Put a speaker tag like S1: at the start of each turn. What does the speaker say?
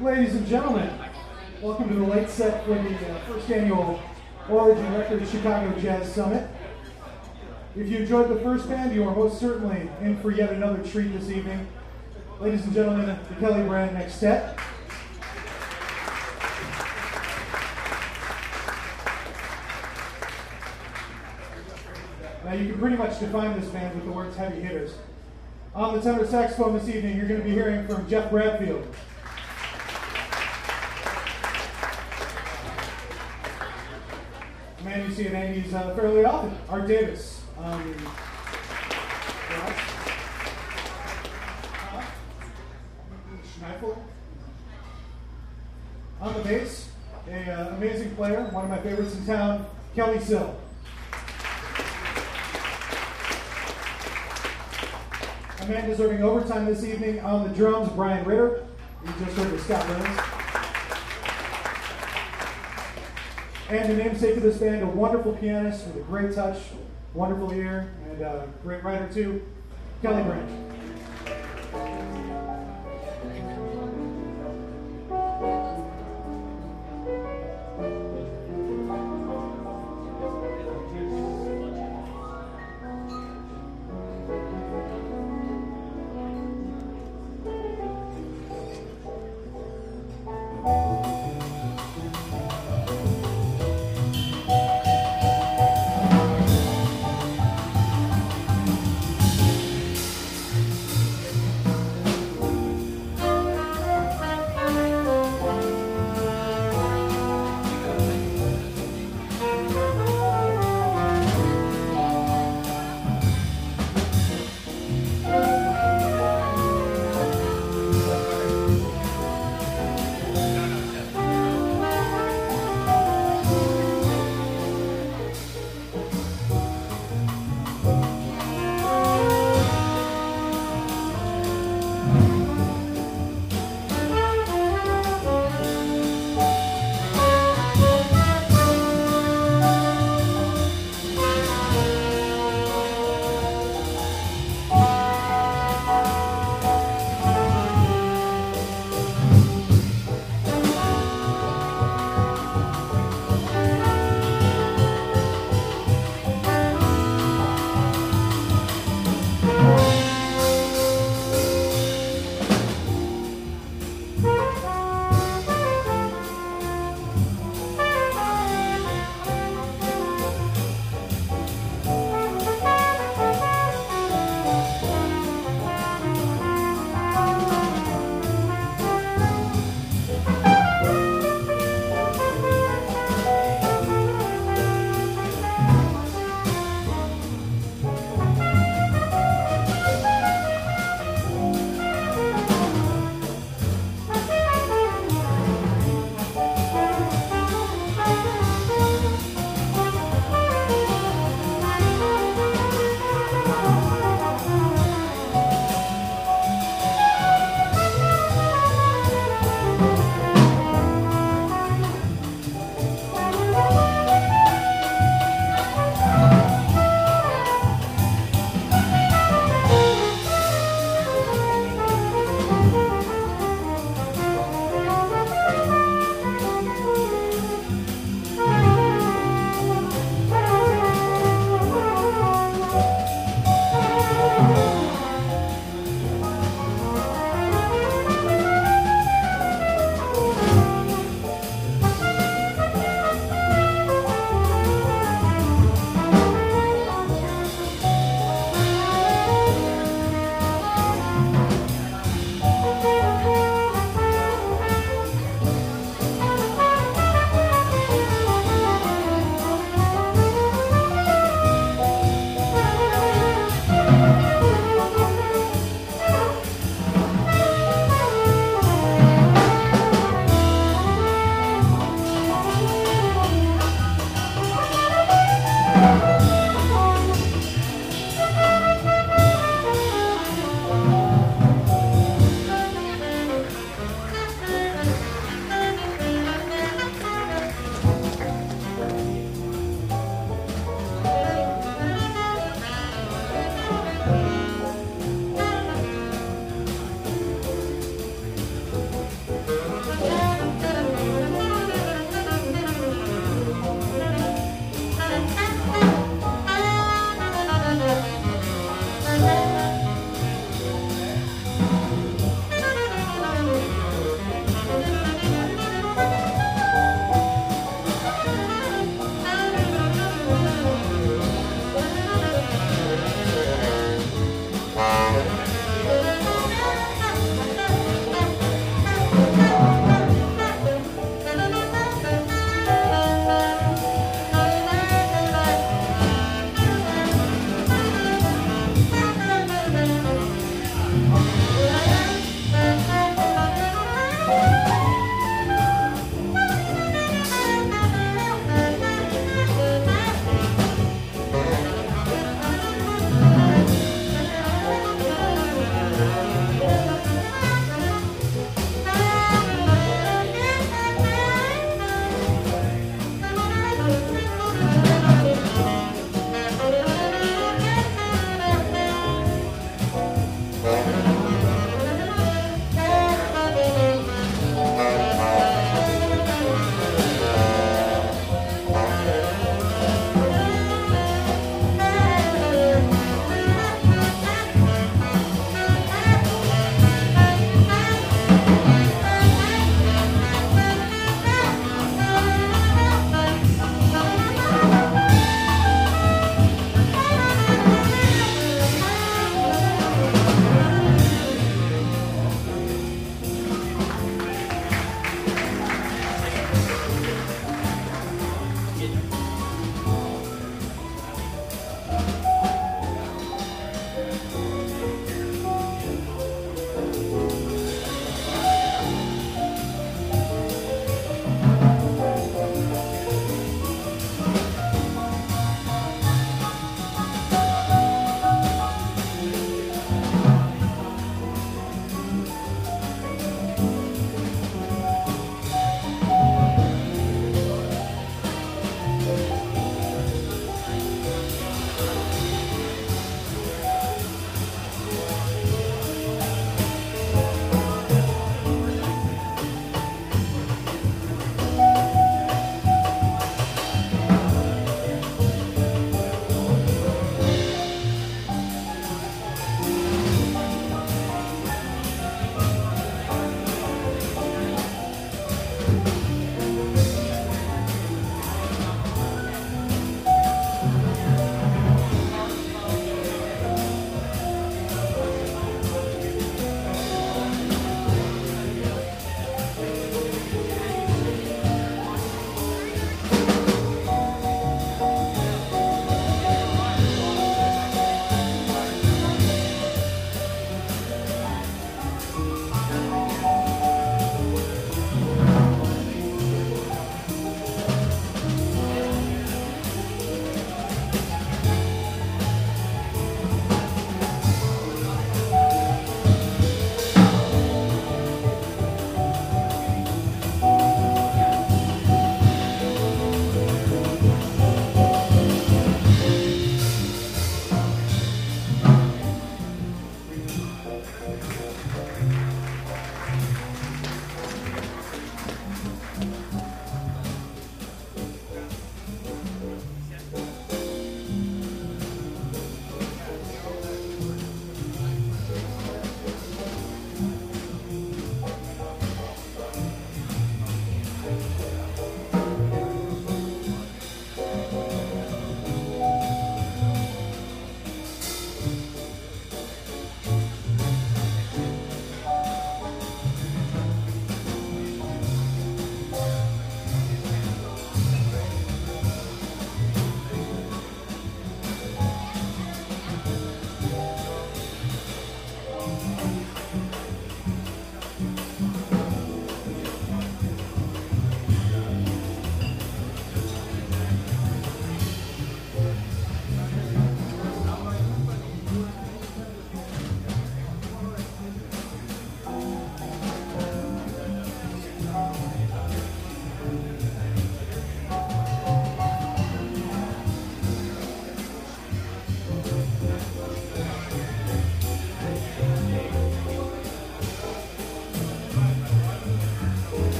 S1: Ladies and gentlemen, welcome to the late set for the uh, first annual Origin Records Chicago Jazz Summit. If you enjoyed the first band, you are most certainly in for yet another treat this evening. Ladies and gentlemen, the Kelly Brand Nextet. Now you can pretty much define this band with the words heavy hitters. On the tenor saxophone this evening, you're going to be hearing from Jeff Bradfield. A you see in Andy's uh, fairly often, Art Davis. Um. On the bass, a uh, amazing player, one of my favorites in town, Kelly Sill. A man deserving overtime this evening on the drums, Brian Ritter. You just heard with Scott Burns. And the namesake of this band, a wonderful pianist with a great touch, wonderful ear, and a great writer too, Kelly
S2: Brand.